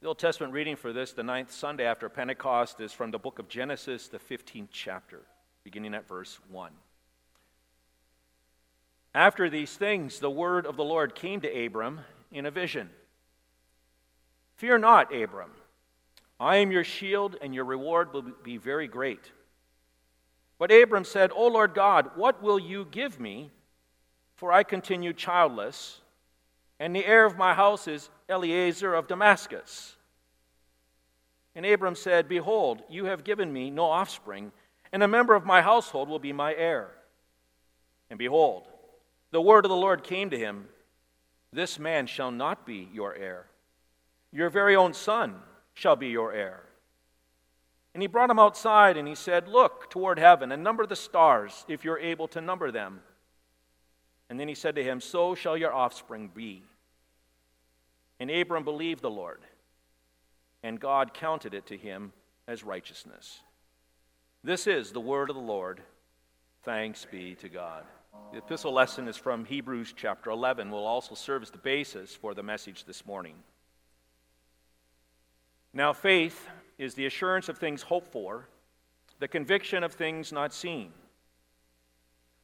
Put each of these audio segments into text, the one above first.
The Old Testament reading for this, the ninth Sunday after Pentecost, is from the book of Genesis, the 15th chapter, beginning at verse 1. After these things, the word of the Lord came to Abram in a vision Fear not, Abram. I am your shield, and your reward will be very great. But Abram said, O Lord God, what will you give me? For I continue childless, and the heir of my house is Eliezer of Damascus. And Abram said, Behold, you have given me no offspring, and a member of my household will be my heir. And behold, the word of the Lord came to him This man shall not be your heir. Your very own son shall be your heir. And he brought him outside, and he said, Look toward heaven and number the stars, if you're able to number them. And then he said to him, So shall your offspring be. And Abram believed the Lord, and God counted it to him as righteousness. This is the word of the Lord. Thanks be to God. The epistle lesson is from Hebrews chapter 11, will also serve as the basis for the message this morning. Now, faith is the assurance of things hoped for, the conviction of things not seen.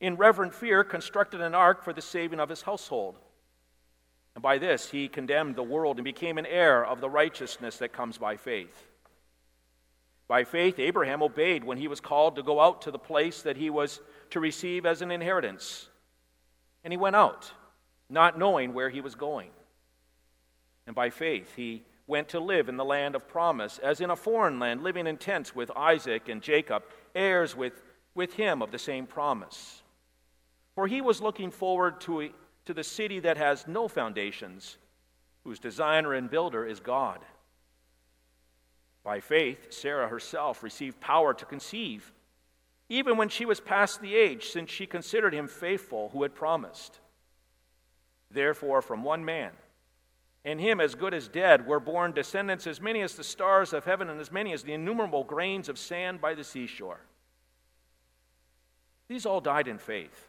in reverent fear constructed an ark for the saving of his household. And by this he condemned the world and became an heir of the righteousness that comes by faith. By faith, Abraham obeyed when he was called to go out to the place that he was to receive as an inheritance. And he went out, not knowing where he was going. And by faith, he went to live in the land of promise, as in a foreign land, living in tents with Isaac and Jacob, heirs with, with him of the same promise. For he was looking forward to, to the city that has no foundations, whose designer and builder is God. By faith, Sarah herself received power to conceive, even when she was past the age, since she considered him faithful who had promised. Therefore, from one man, and him as good as dead were born descendants as many as the stars of heaven and as many as the innumerable grains of sand by the seashore. These all died in faith,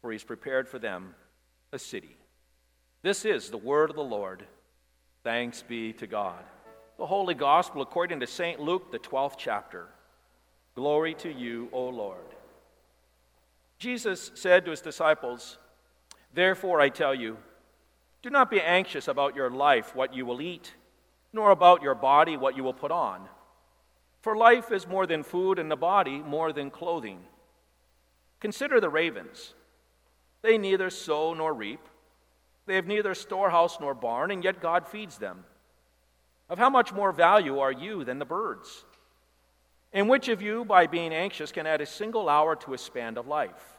for he's prepared for them a city. This is the word of the Lord. Thanks be to God. The Holy Gospel according to St. Luke, the 12th chapter. Glory to you, O Lord. Jesus said to his disciples, Therefore I tell you, do not be anxious about your life, what you will eat, nor about your body, what you will put on. For life is more than food, and the body more than clothing. Consider the ravens. They neither sow nor reap, they have neither storehouse nor barn, and yet God feeds them. Of how much more value are you than the birds? And which of you, by being anxious, can add a single hour to a span of life?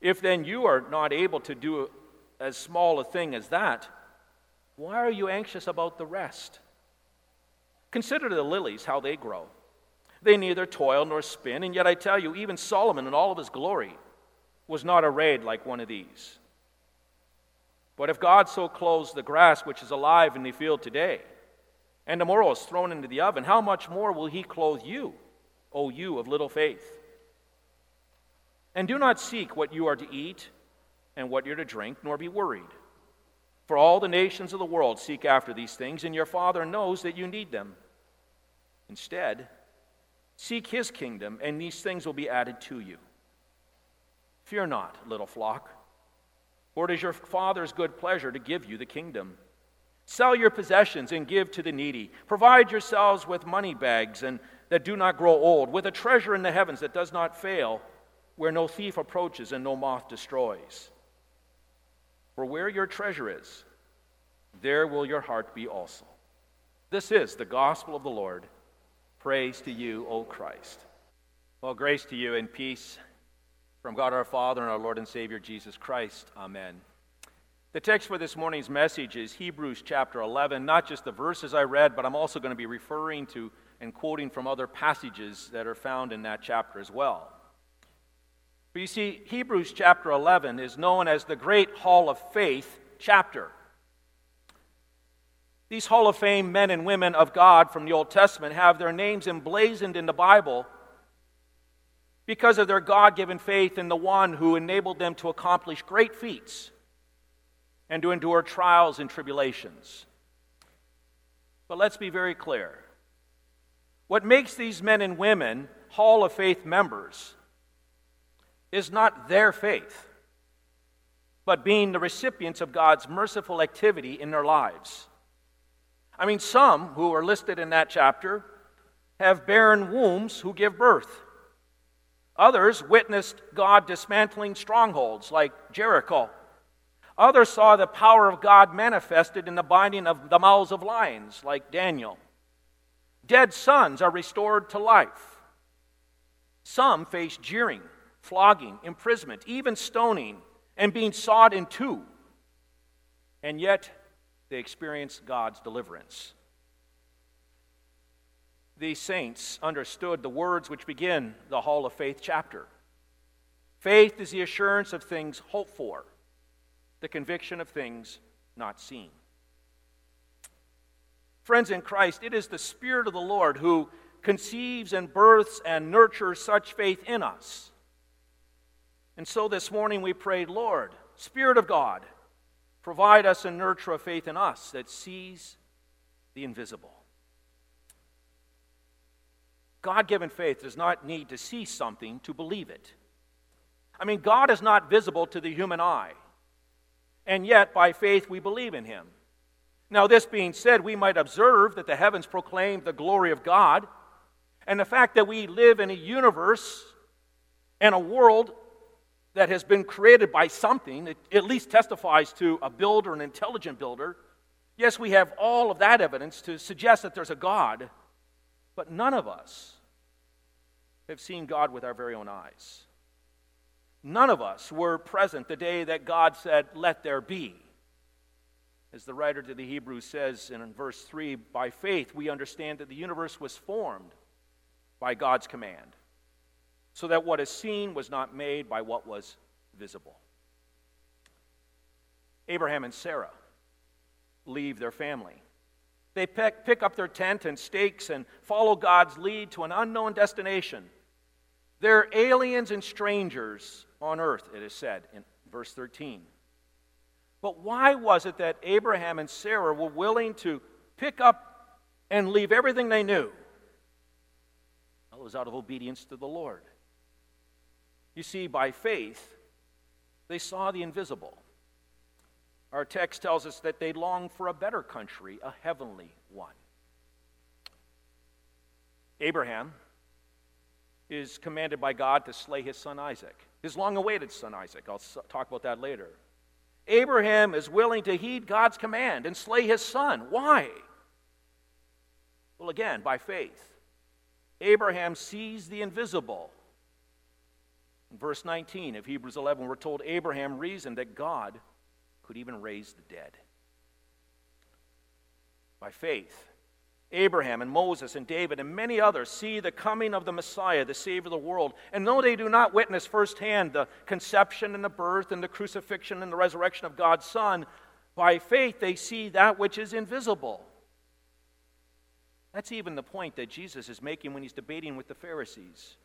If then you are not able to do as small a thing as that, why are you anxious about the rest? Consider the lilies, how they grow. They neither toil nor spin, and yet I tell you, even Solomon in all of his glory was not arrayed like one of these. But if God so clothes the grass which is alive in the field today, and tomorrow is thrown into the oven, how much more will he clothe you, O you of little faith? And do not seek what you are to eat and what you're to drink, nor be worried. For all the nations of the world seek after these things, and your Father knows that you need them. Instead, seek his kingdom, and these things will be added to you. Fear not, little flock, for it is your Father's good pleasure to give you the kingdom. Sell your possessions and give to the needy. Provide yourselves with money bags and that do not grow old, with a treasure in the heavens that does not fail, where no thief approaches and no moth destroys. For where your treasure is, there will your heart be also. This is the gospel of the Lord. Praise to you, O Christ. Well, grace to you and peace from God our Father and our Lord and Savior Jesus Christ. Amen. The text for this morning's message is Hebrews chapter 11, not just the verses I read, but I'm also going to be referring to and quoting from other passages that are found in that chapter as well. But you see, Hebrews chapter 11 is known as the Great Hall of Faith chapter. These Hall of Fame men and women of God from the Old Testament have their names emblazoned in the Bible because of their God given faith in the one who enabled them to accomplish great feats and to endure trials and tribulations. But let's be very clear. What makes these men and women Hall of Faith members is not their faith, but being the recipients of God's merciful activity in their lives. I mean, some who are listed in that chapter have barren wombs who give birth. Others witnessed God dismantling strongholds like Jericho. Others saw the power of God manifested in the binding of the mouths of lions like Daniel. Dead sons are restored to life. Some face jeering flogging, imprisonment, even stoning, and being sawed in two. And yet, they experience God's deliverance. These saints understood the words which begin the Hall of Faith chapter. Faith is the assurance of things hoped for, the conviction of things not seen. Friends in Christ, it is the Spirit of the Lord who conceives and births and nurtures such faith in us. And so this morning we prayed, Lord, Spirit of God, provide us and nurture a faith in us that sees the invisible. God given faith does not need to see something to believe it. I mean, God is not visible to the human eye, and yet by faith we believe in him. Now, this being said, we might observe that the heavens proclaim the glory of God, and the fact that we live in a universe and a world that has been created by something, it at least testifies to a builder, an intelligent builder. Yes, we have all of that evidence to suggest that there's a God, but none of us have seen God with our very own eyes. None of us were present the day that God said, Let there be. As the writer to the Hebrews says in verse 3 by faith we understand that the universe was formed by God's command so that what is seen was not made by what was visible. Abraham and Sarah leave their family. They pick, pick up their tent and stakes and follow God's lead to an unknown destination. They're aliens and strangers on earth, it is said in verse 13. But why was it that Abraham and Sarah were willing to pick up and leave everything they knew? Well, it was out of obedience to the Lord. You see, by faith, they saw the invisible. Our text tells us that they longed for a better country, a heavenly one. Abraham is commanded by God to slay his son Isaac, his long awaited son Isaac. I'll talk about that later. Abraham is willing to heed God's command and slay his son. Why? Well, again, by faith. Abraham sees the invisible in verse 19 of Hebrews 11, we're told Abraham reasoned that God could even raise the dead. By faith, Abraham and Moses and David and many others see the coming of the Messiah, the Savior of the world. And though they do not witness firsthand the conception and the birth and the crucifixion and the resurrection of God's Son, by faith they see that which is invisible. That's even the point that Jesus is making when he's debating with the Pharisees.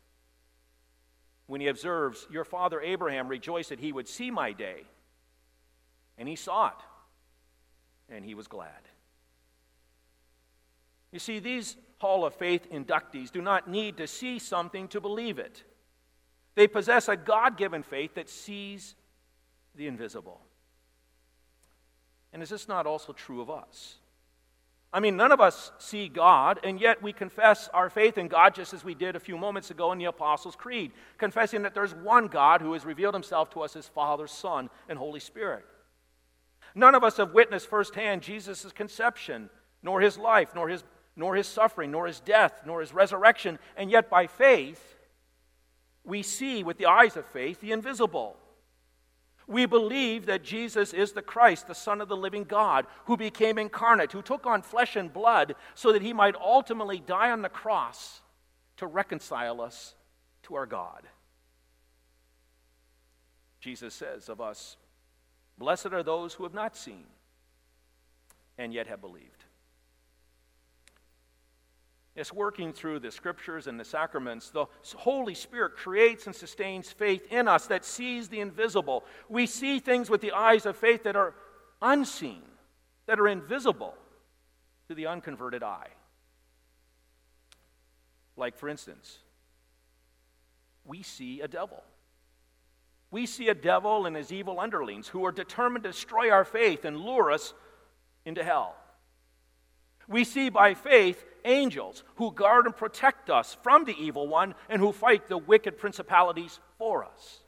When he observes, Your father Abraham rejoiced that he would see my day, and he saw it, and he was glad. You see, these Hall of Faith inductees do not need to see something to believe it. They possess a God given faith that sees the invisible. And is this not also true of us? I mean, none of us see God, and yet we confess our faith in God just as we did a few moments ago in the Apostles' Creed, confessing that there's one God who has revealed himself to us as Father, Son, and Holy Spirit. None of us have witnessed firsthand Jesus' conception, nor his life, nor his, nor his suffering, nor his death, nor his resurrection, and yet by faith, we see with the eyes of faith the invisible. We believe that Jesus is the Christ, the Son of the living God, who became incarnate, who took on flesh and blood so that he might ultimately die on the cross to reconcile us to our God. Jesus says of us, Blessed are those who have not seen and yet have believed. It's working through the scriptures and the sacraments. The Holy Spirit creates and sustains faith in us that sees the invisible. We see things with the eyes of faith that are unseen, that are invisible to the unconverted eye. Like, for instance, we see a devil. We see a devil and his evil underlings who are determined to destroy our faith and lure us into hell. We see by faith angels who guard and protect us from the evil one and who fight the wicked principalities for us.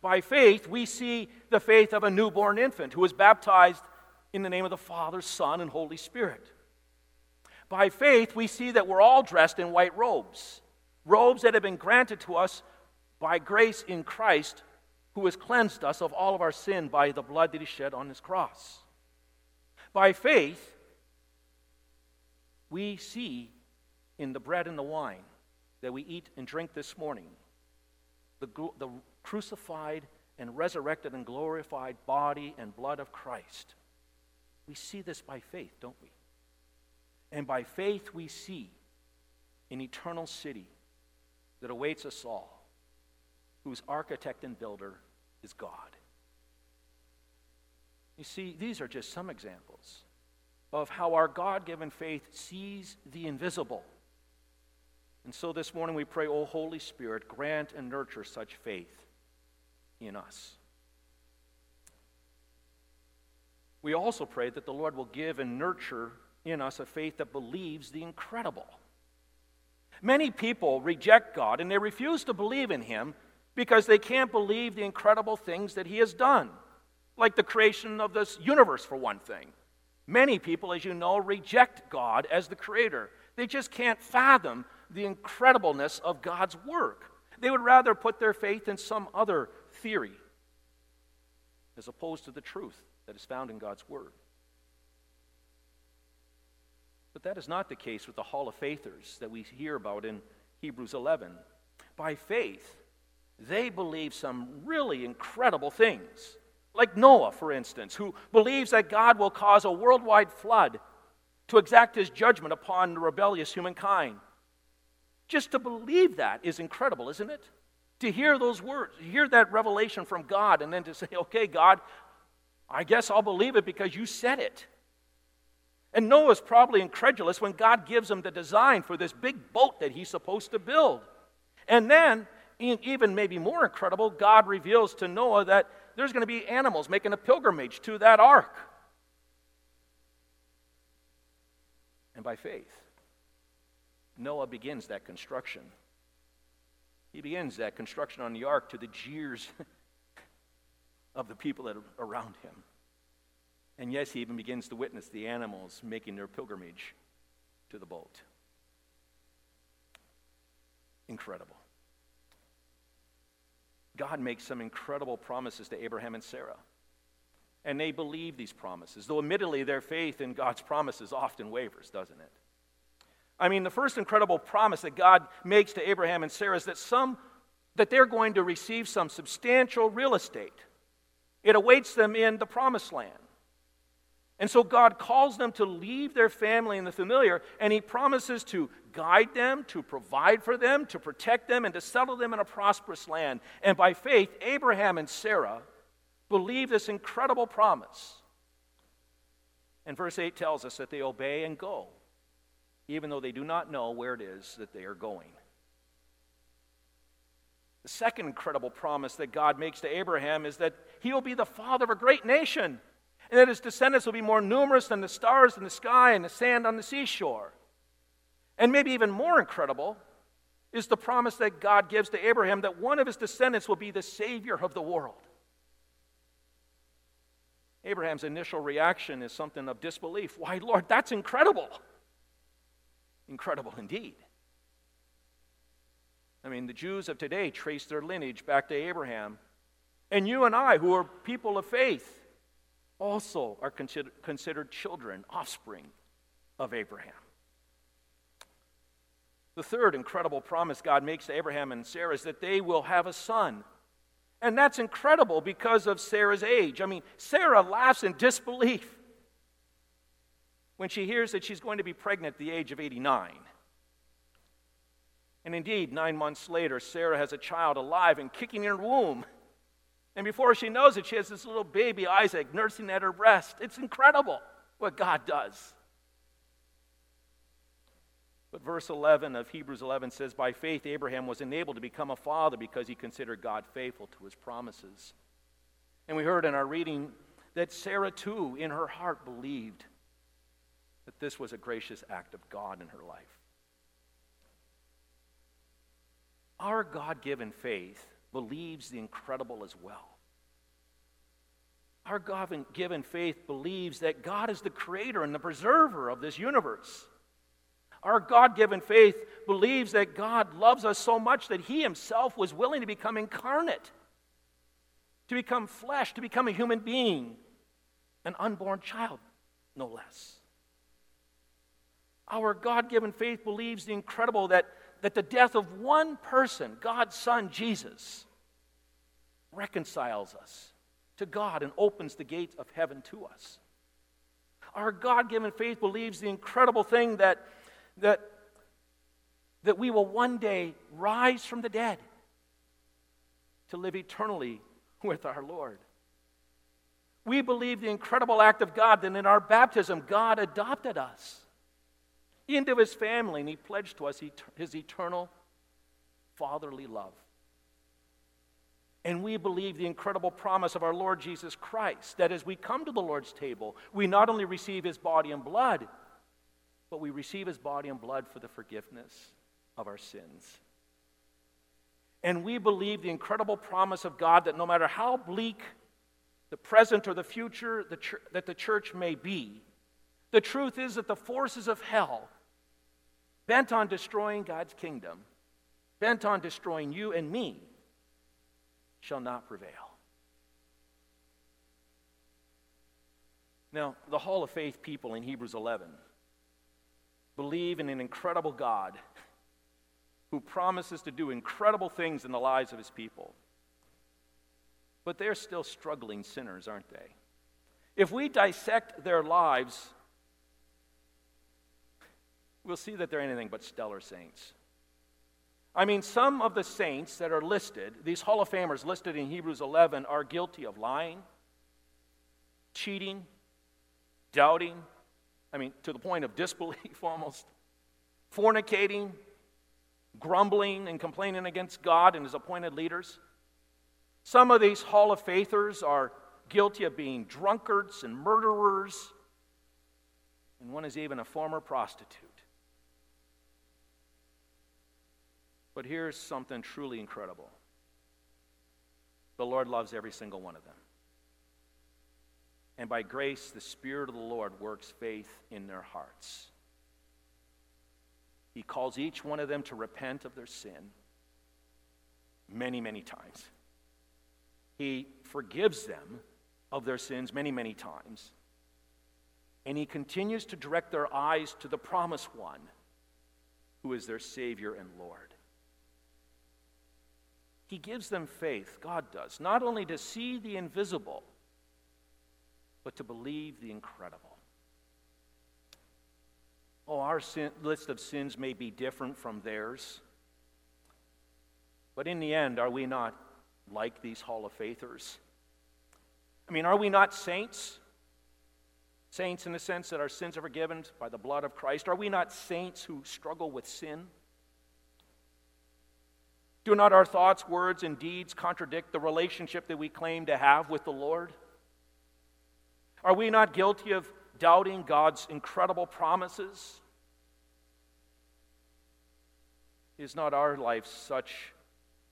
By faith, we see the faith of a newborn infant who is baptized in the name of the Father, Son, and Holy Spirit. By faith, we see that we're all dressed in white robes, robes that have been granted to us by grace in Christ, who has cleansed us of all of our sin by the blood that he shed on his cross. By faith, we see in the bread and the wine that we eat and drink this morning the, the crucified and resurrected and glorified body and blood of Christ. We see this by faith, don't we? And by faith, we see an eternal city that awaits us all, whose architect and builder is God. You see, these are just some examples of how our God given faith sees the invisible. And so this morning we pray, O Holy Spirit, grant and nurture such faith in us. We also pray that the Lord will give and nurture in us a faith that believes the incredible. Many people reject God and they refuse to believe in Him because they can't believe the incredible things that He has done, like the creation of this universe, for one thing. Many people, as you know, reject God as the creator. They just can't fathom the incredibleness of God's work. They would rather put their faith in some other theory as opposed to the truth that is found in God's Word. But that is not the case with the Hall of Faithers that we hear about in Hebrews 11. By faith, they believe some really incredible things. Like Noah, for instance, who believes that God will cause a worldwide flood to exact his judgment upon the rebellious humankind. Just to believe that is incredible, isn't it? To hear those words, hear that revelation from God, and then to say, okay, God, I guess I'll believe it because you said it. And Noah's probably incredulous when God gives him the design for this big boat that he's supposed to build. And then, even maybe more incredible, God reveals to Noah that there's going to be animals making a pilgrimage to that ark. And by faith, Noah begins that construction. He begins that construction on the ark to the jeers of the people that are around him. And yes, he even begins to witness the animals making their pilgrimage to the boat. Incredible. God makes some incredible promises to Abraham and Sarah. And they believe these promises, though admittedly their faith in God's promises often wavers, doesn't it? I mean, the first incredible promise that God makes to Abraham and Sarah is that some that they're going to receive some substantial real estate. It awaits them in the promised land. And so God calls them to leave their family and the familiar, and He promises to guide them, to provide for them, to protect them, and to settle them in a prosperous land. And by faith, Abraham and Sarah believe this incredible promise. And verse 8 tells us that they obey and go, even though they do not know where it is that they are going. The second incredible promise that God makes to Abraham is that he will be the father of a great nation, and that his descendants will be more numerous than the stars in the sky and the sand on the seashore. And maybe even more incredible is the promise that God gives to Abraham that one of his descendants will be the Savior of the world. Abraham's initial reaction is something of disbelief. Why, Lord, that's incredible. Incredible indeed. I mean, the Jews of today trace their lineage back to Abraham. And you and I, who are people of faith, also are consider- considered children, offspring of Abraham. The third incredible promise God makes to Abraham and Sarah is that they will have a son. And that's incredible because of Sarah's age. I mean, Sarah laughs in disbelief when she hears that she's going to be pregnant at the age of 89. And indeed, nine months later, Sarah has a child alive and kicking in her womb. And before she knows it, she has this little baby, Isaac, nursing at her breast. It's incredible what God does. But verse 11 of Hebrews 11 says, By faith, Abraham was enabled to become a father because he considered God faithful to his promises. And we heard in our reading that Sarah, too, in her heart, believed that this was a gracious act of God in her life. Our God given faith believes the incredible as well. Our God given faith believes that God is the creator and the preserver of this universe. Our God given faith believes that God loves us so much that He Himself was willing to become incarnate, to become flesh, to become a human being, an unborn child, no less. Our God given faith believes the incredible that, that the death of one person, God's Son, Jesus, reconciles us to God and opens the gates of heaven to us. Our God given faith believes the incredible thing that that, that we will one day rise from the dead to live eternally with our Lord. We believe the incredible act of God that in our baptism, God adopted us into his family and he pledged to us his eternal fatherly love. And we believe the incredible promise of our Lord Jesus Christ that as we come to the Lord's table, we not only receive his body and blood, but we receive his body and blood for the forgiveness of our sins. And we believe the incredible promise of God that no matter how bleak the present or the future the ch- that the church may be, the truth is that the forces of hell, bent on destroying God's kingdom, bent on destroying you and me, shall not prevail. Now, the Hall of Faith people in Hebrews 11 believe in an incredible God who promises to do incredible things in the lives of his people. But they're still struggling sinners, aren't they? If we dissect their lives, we'll see that they're anything but stellar saints. I mean, some of the saints that are listed, these Hall of Famers listed in Hebrews 11, are guilty of lying, cheating, doubting, I mean, to the point of disbelief almost, fornicating, grumbling, and complaining against God and his appointed leaders. Some of these Hall of Faithers are guilty of being drunkards and murderers, and one is even a former prostitute. But here's something truly incredible the Lord loves every single one of them. And by grace, the Spirit of the Lord works faith in their hearts. He calls each one of them to repent of their sin many, many times. He forgives them of their sins many, many times. And he continues to direct their eyes to the promised one, who is their Savior and Lord. He gives them faith, God does, not only to see the invisible but to believe the incredible. Oh, our sin, list of sins may be different from theirs. But in the end, are we not like these Hall of Faithers? I mean, are we not saints? Saints in the sense that our sins are forgiven by the blood of Christ. Are we not saints who struggle with sin? Do not our thoughts, words, and deeds contradict the relationship that we claim to have with the Lord? Are we not guilty of doubting God's incredible promises? Is not our life such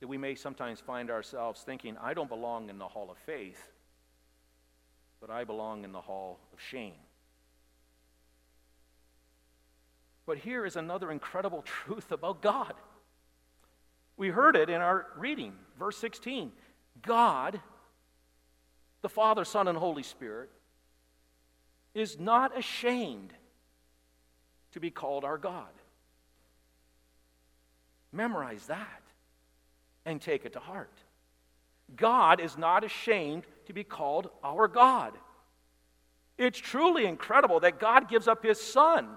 that we may sometimes find ourselves thinking, I don't belong in the hall of faith, but I belong in the hall of shame? But here is another incredible truth about God. We heard it in our reading, verse 16. God, the Father, Son, and Holy Spirit, is not ashamed to be called our God. Memorize that and take it to heart. God is not ashamed to be called our God. It's truly incredible that God gives up his Son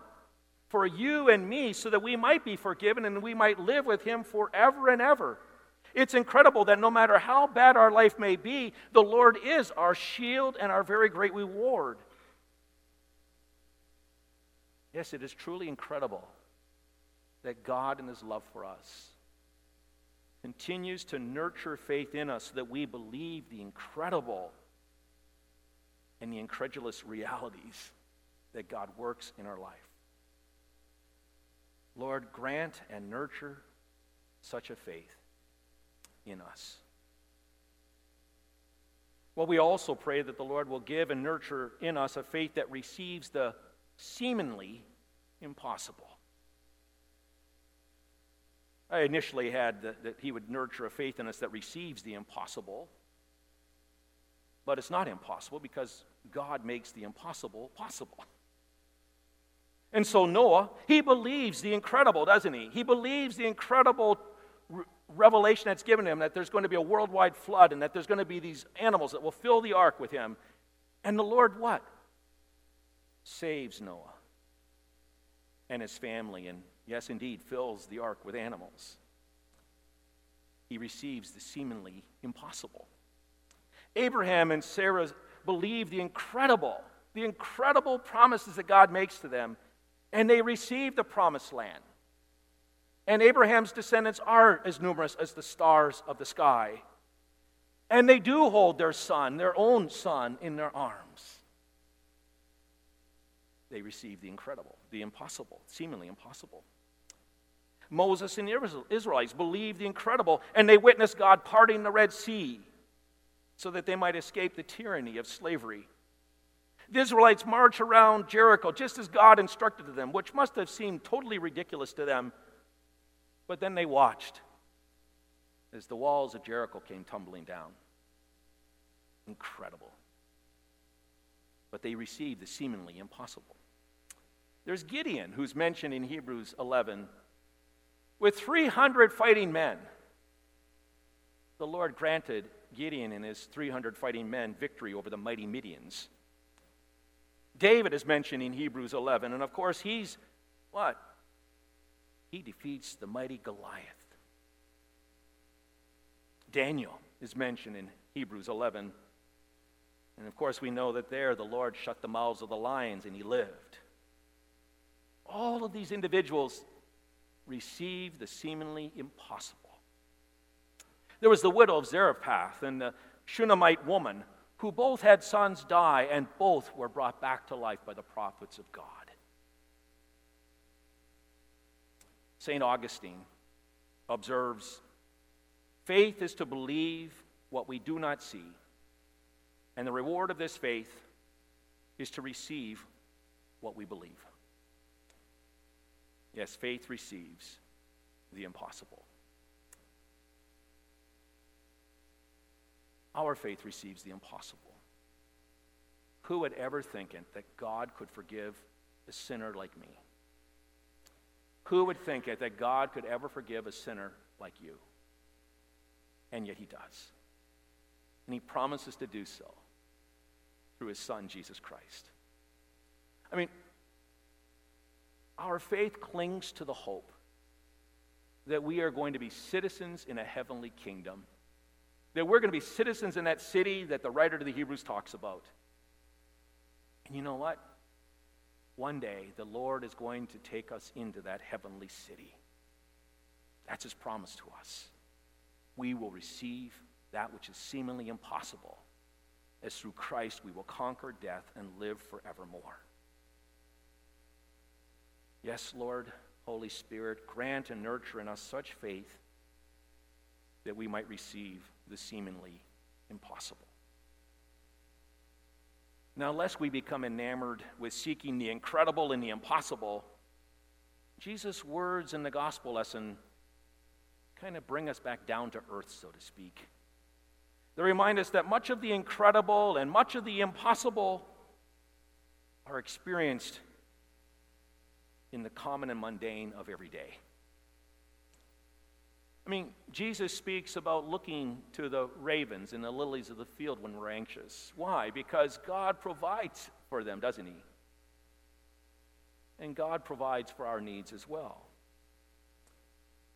for you and me so that we might be forgiven and we might live with him forever and ever. It's incredible that no matter how bad our life may be, the Lord is our shield and our very great reward. Yes, it is truly incredible that God, in His love for us, continues to nurture faith in us so that we believe the incredible and the incredulous realities that God works in our life. Lord, grant and nurture such a faith in us. Well, we also pray that the Lord will give and nurture in us a faith that receives the seemingly impossible. I initially had that, that he would nurture a faith in us that receives the impossible. But it's not impossible because God makes the impossible possible. And so Noah, he believes the incredible, doesn't he? He believes the incredible re- revelation that's given him that there's going to be a worldwide flood and that there's going to be these animals that will fill the ark with him. And the Lord what? Saves Noah and his family, and yes, indeed, fills the ark with animals. He receives the seemingly impossible. Abraham and Sarah believe the incredible, the incredible promises that God makes to them, and they receive the promised land. And Abraham's descendants are as numerous as the stars of the sky. And they do hold their son, their own son, in their arms they received the incredible, the impossible, seemingly impossible. Moses and the Israelites believed the incredible, and they witnessed God parting the Red Sea so that they might escape the tyranny of slavery. The Israelites marched around Jericho just as God instructed them, which must have seemed totally ridiculous to them. But then they watched as the walls of Jericho came tumbling down. Incredible. But they received the seemingly impossible. There's Gideon, who's mentioned in Hebrews 11, with 300 fighting men. The Lord granted Gideon and his 300 fighting men victory over the mighty Midians. David is mentioned in Hebrews 11, and of course, he's what? He defeats the mighty Goliath. Daniel is mentioned in Hebrews 11. And of course, we know that there the Lord shut the mouths of the lions and he lived. All of these individuals received the seemingly impossible. There was the widow of Zarephath and the Shunammite woman who both had sons die and both were brought back to life by the prophets of God. St. Augustine observes faith is to believe what we do not see, and the reward of this faith is to receive what we believe. Yes, faith receives the impossible. Our faith receives the impossible. Who would ever think it that God could forgive a sinner like me? Who would think it that God could ever forgive a sinner like you? And yet he does. And he promises to do so. through his Son, Jesus Christ. I mean, our faith clings to the hope that we are going to be citizens in a heavenly kingdom, that we're going to be citizens in that city that the writer to the Hebrews talks about. And you know what? One day, the Lord is going to take us into that heavenly city. That's his promise to us. We will receive that which is seemingly impossible, as through Christ we will conquer death and live forevermore. Yes, Lord, Holy Spirit, grant and nurture in us such faith that we might receive the seemingly impossible. Now, lest we become enamored with seeking the incredible and the impossible, Jesus' words in the gospel lesson kind of bring us back down to earth, so to speak. They remind us that much of the incredible and much of the impossible are experienced in the common and mundane of every day. I mean, Jesus speaks about looking to the ravens and the lilies of the field when we're anxious. Why? Because God provides for them, doesn't He? And God provides for our needs as well.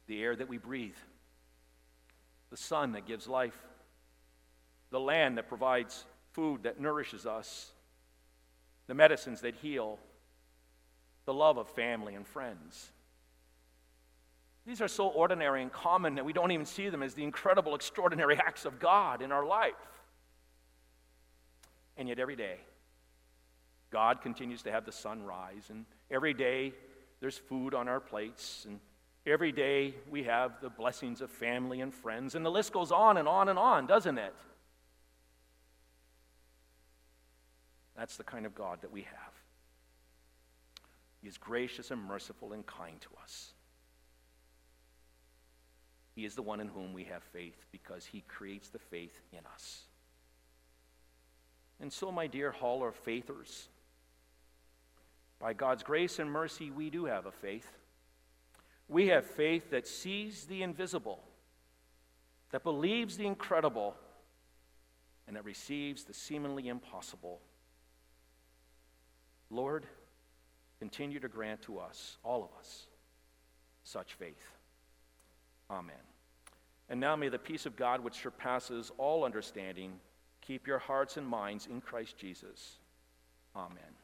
The air that we breathe, the sun that gives life, the land that provides food that nourishes us, the medicines that heal, the love of family and friends. These are so ordinary and common that we don't even see them as the incredible, extraordinary acts of God in our life. And yet, every day, God continues to have the sun rise, and every day there's food on our plates, and every day we have the blessings of family and friends, and the list goes on and on and on, doesn't it? That's the kind of God that we have. He is gracious and merciful and kind to us. He is the one in whom we have faith because he creates the faith in us. And so, my dear Hall of Faithers, by God's grace and mercy, we do have a faith. We have faith that sees the invisible, that believes the incredible, and that receives the seemingly impossible. Lord, continue to grant to us, all of us, such faith. Amen. And now may the peace of God, which surpasses all understanding, keep your hearts and minds in Christ Jesus. Amen.